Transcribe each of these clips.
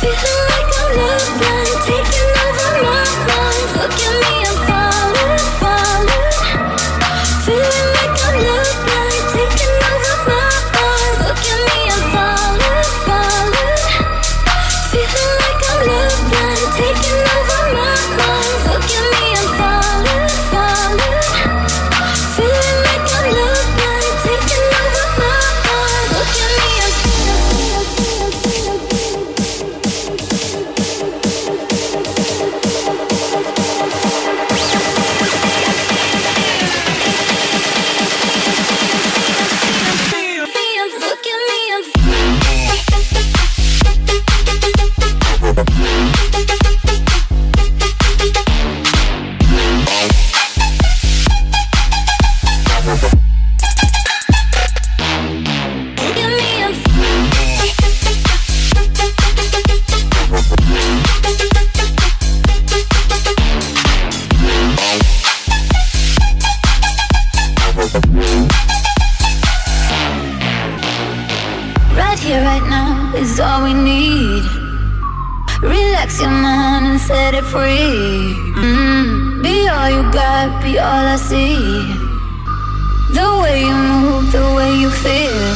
Feeling like I'm love blind, taking over my mind. Look at me. Yeah.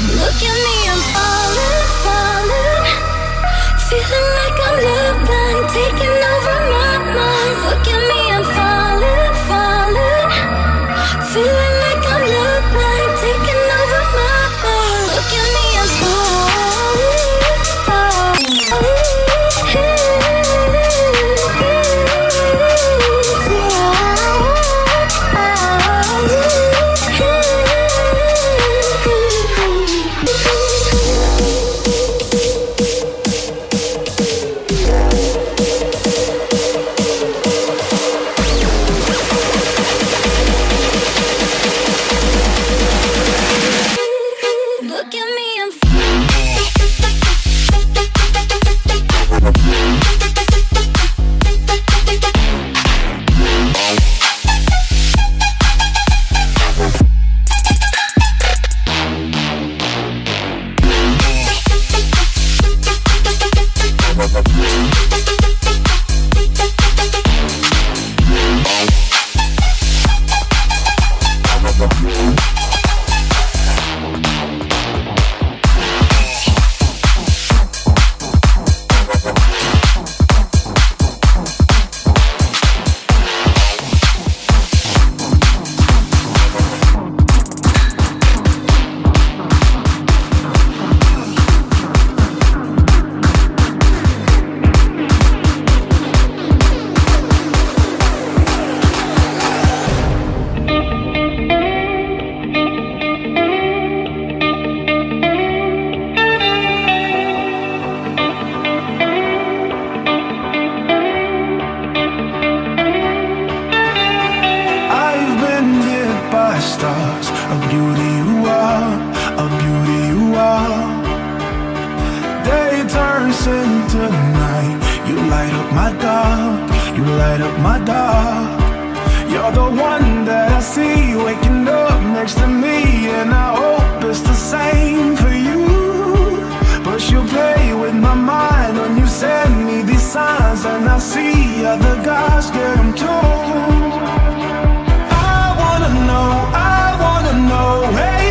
my dog. You're the one that I see waking up next to me, and I hope it's the same for you. But you play with my mind when you send me these signs, and I see other guys get them too. I wanna know, I wanna know. Hey.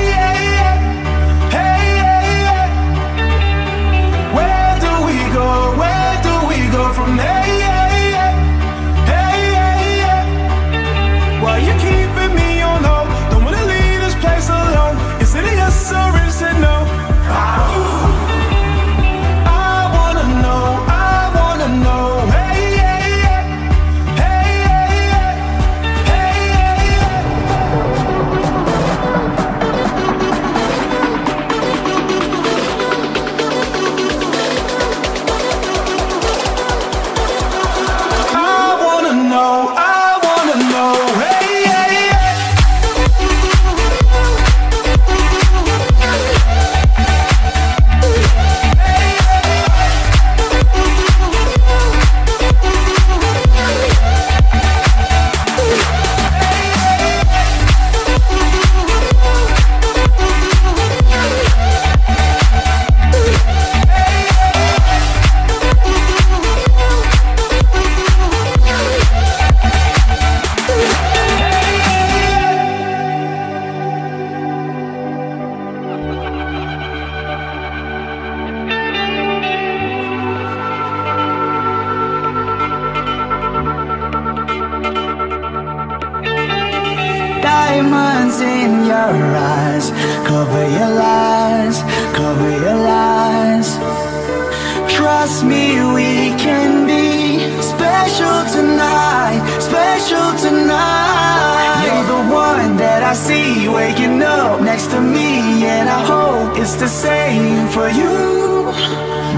for you.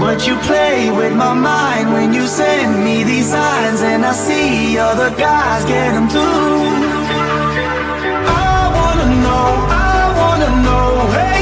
But you play with my mind when you send me these signs, and I see other guys get them too. I wanna know, I wanna know, hey.